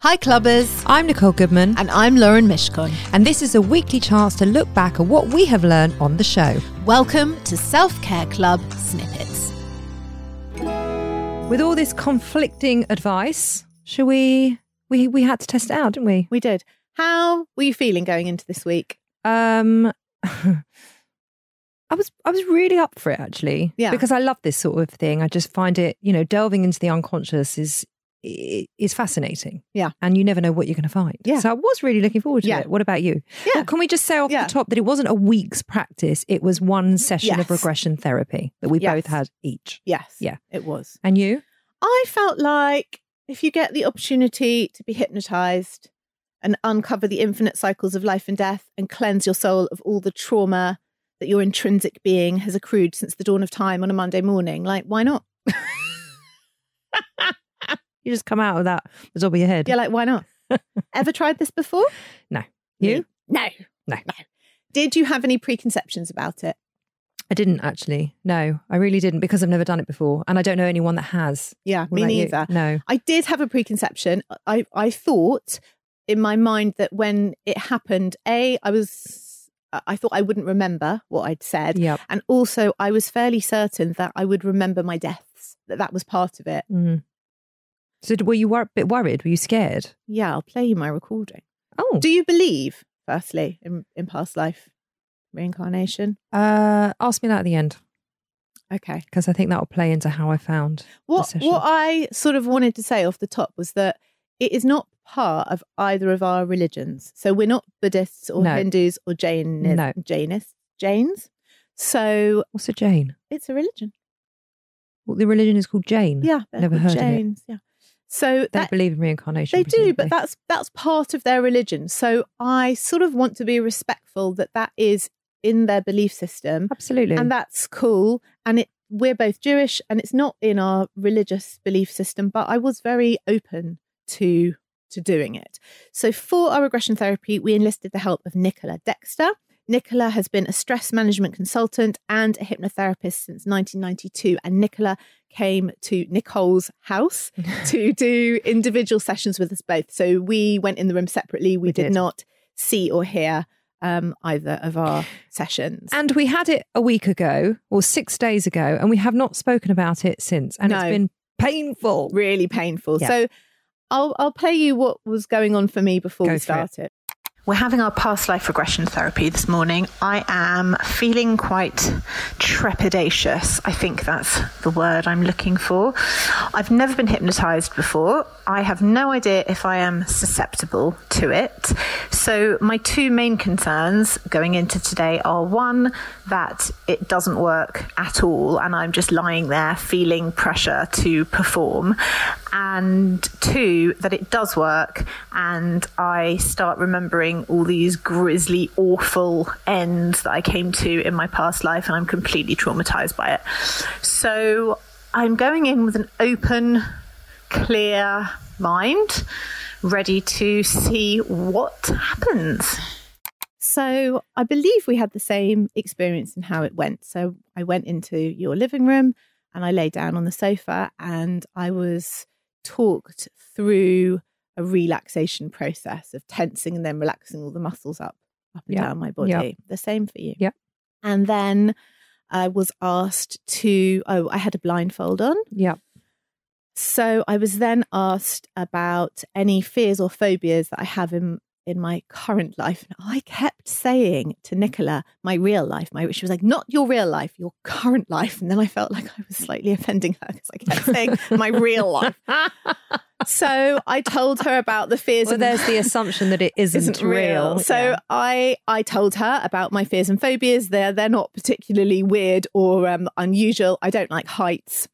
Hi, clubbers. I'm Nicole Goodman. And I'm Lauren Mishcon. And this is a weekly chance to look back at what we have learned on the show. Welcome to Self Care Club Snippets. With all this conflicting advice, should we? We we had to test it out, didn't we? We did. How were you feeling going into this week? Um, I was I was really up for it actually. Yeah. Because I love this sort of thing. I just find it, you know, delving into the unconscious is is fascinating. Yeah. And you never know what you're going to find. Yeah. So I was really looking forward to Yeah. it. What about you? Yeah. Well, can we just say off Yeah. the top that it wasn't a week's practice, it was one mm-hmm. session of regression therapy that we Yes. both had each. Yes. Yeah. It was. And you? I felt like if you get the opportunity to be hypnotized and uncover the infinite cycles of life and death and cleanse your soul of all the trauma that your intrinsic being has accrued since the dawn of time on a Monday morning, like, why not? You just come out of that the top of your head. You're like, why not? Ever tried this before? No. You? No. No. No. Did you have any preconceptions about it? I didn't actually. No, I really didn't because I've never done it before. And I don't know anyone that has. Yeah, What me about you? neither. No. I did have a preconception. I, I thought in my mind that when it happened, A, I was, I thought I wouldn't remember what I'd said. Yep. And also, I was fairly certain that I would remember my deaths, that that was part of it. Mm. So were you wor- a bit worried? Were you scared? Yeah, I'll play you my recording. Oh. Do you believe, firstly, in, in past life reincarnation? Uh, ask me that at the end Okay. because I think that will play into how I found What what I sort of wanted to say off the top was that it is not part of either of our religions. So we're not Buddhists or No. Hindus or Jain No. Jainists, Jains. So What's a Jain? it's a religion. Well, the religion is called Jain. Yeah, Never heard of it. Yeah. So They that, believe in reincarnation. they do, but that's that's part of their religion. So I sort of want to be respectful that that is in their belief system. absolutely. and that's cool and it we're both jewish and it's not in our religious belief system but i was very open to to doing it so for our regression therapy we enlisted the help of nicola dexter nicola has been a stress management consultant and a hypnotherapist since 1992 and nicola came to nicole's house to do individual sessions with us both so we went in the room separately we, We did did. not see or hear um, either of our sessions And we had it a week ago or six days ago, and we have not spoken about it since. And it's been painful. really painful. Yeah. So I'll I'll play you what was going on for me before Go we started. We're having our past life regression therapy this morning. I am feeling quite trepidatious. I think that's the word I'm looking for. I've never been hypnotized before. I have no idea if I am susceptible to it. So, my two main concerns going into today are one, that it doesn't work at all, and I'm just lying there feeling pressure to perform, and two, that it does work, and I start remembering all these grisly, awful ends that I came to in my past life, and I'm completely traumatized by it. So I'm going in with an open, clear mind, ready to see what happens. So I believe we had the same experience and how it went. So I went into your living room and I lay down on the sofa and I was talked through a relaxation process of tensing and then relaxing all the muscles up up and Yeah. down my body. Yeah. The same for you. Yeah. And then I was asked to oh, I had a blindfold on. Yeah. So I was then asked about any fears or phobias that I have in in my current life. And I kept saying to Nicola, my real life, my she was like, not your real life, your current life. And then I felt like I was slightly offending her because I kept saying my real life. So I told her about the fears. Well, of, there's the assumption that it isn't, isn't real. So Yeah. I I told her about my fears and phobias. They're they're not particularly weird or um, unusual. I don't like heights,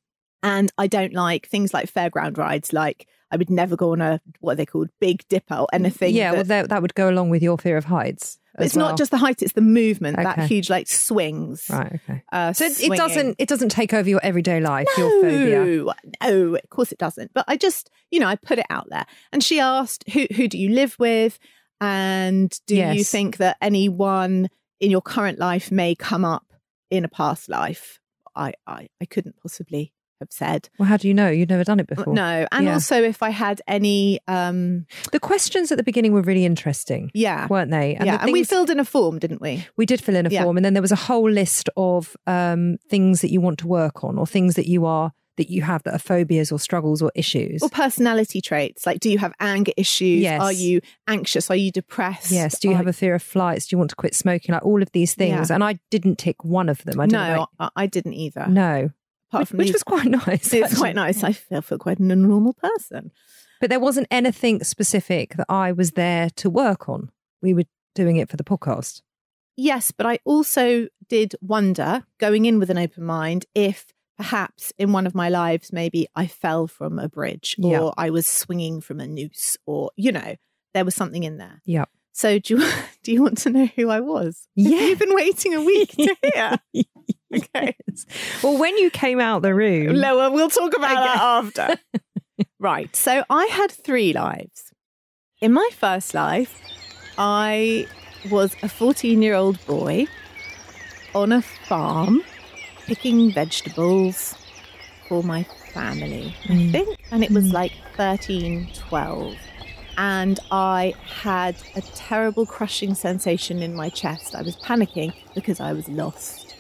and I don't like things like fairground rides. Like I would never go on a what are they called Big Dipper or anything. yeah, that- well, that, that would go along with your fear of heights. it's well. not just the height; it's the movement. That huge like swings. right. Okay. Uh, So it, it doesn't it doesn't take over your everyday life. Your phobia. No, no, of course it doesn't. But I just, you know, I put it out there. And she asked, "Who who do you live with? And do you think that anyone in your current life may come up in a past life?" I I, I couldn't possibly have said Well, how do you know? You've never done it before. no. And Yeah. also, if I had any, um, The questions at the beginning were really interesting, yeah. weren't they? yeah, the and we filled in a form, didn't we? we did fill in a Yeah. form, and then there was a whole list of um, things that you want to work on, or things that you are that you have that are phobias or struggles or issues. Or personality traits, like do you have anger issues? Yes. Are you anxious? Are you depressed? Yes. Do you Are- have a fear of flights? Do you want to quit smoking? Like all of these things. Yeah. And I didn't tick one of them. I didn't no, I, I didn't either. no. Apart Which, from which these- was quite nice. it's actually. quite nice. I feel, feel quite a normal person. But there wasn't anything specific that I was there to work on. We were doing it for the podcast. Yes, but I also did wonder, going in with an open mind, if perhaps in one of my lives, maybe I fell from a bridge or Yeah. I was swinging from a noose or, you know, there was something in there. Yeah. So do you, do you want to know who I was? Yeah. You've been waiting a week to hear. Okay. Well, when you came out the room, Lower, we'll talk about Okay. that after. right. So I had three lives. In my first life, I was a 14 year old boy on a farm picking vegetables for my family, I Mm. think. And it was like 13, 12. And I had a terrible crushing sensation in my chest. I was panicking because I was lost.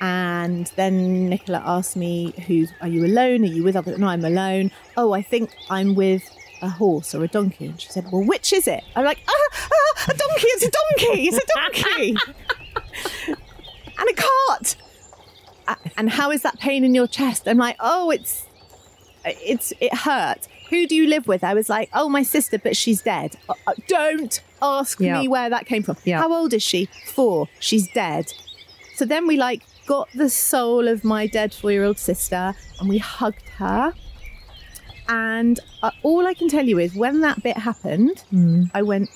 And then Nicola asked me, "Who's are you alone? Are you with other?" No, I'm alone. Oh, I think I'm with a horse or a donkey. And she said, "Well, which is it?" I'm like, "Ah, ah a donkey! It's a donkey! It's a donkey!" and a cart. "Ah, And how is that pain in your chest? I'm like, "Oh, it's it's it hurt." Who do you live with? I was like, "Oh, my sister, but she's dead." "Uh, uh, don't ask Yeah. me where that came from. Yeah. How old is she? Four. She's dead. So then we like got the soul of my dead four year old sister and we hugged her. And uh, all I can tell you is when that bit happened, Mm. I went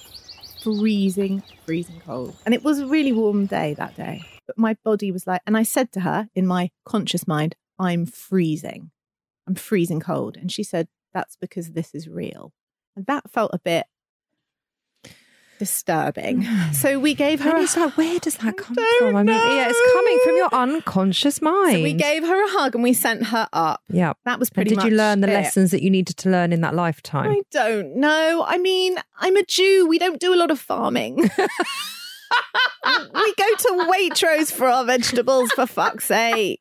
freezing, freezing cold. And it was a really warm day that day. But my body was like, and I said to her in my conscious mind, I'm freezing. I'm freezing cold. And she said, That's because this is real. And that felt a bit disturbing. So we gave her and a it's like, where does that come from? I mean, yeah, it's coming from your unconscious mind. So we gave her a hug and we sent her up. yeah. That was And pretty did much you learn the it. lessons that you needed to learn in that lifetime? I don't know. I mean, I'm a Jew. We don't do a lot of farming. we go to Waitrose for our vegetables, for fuck's sake.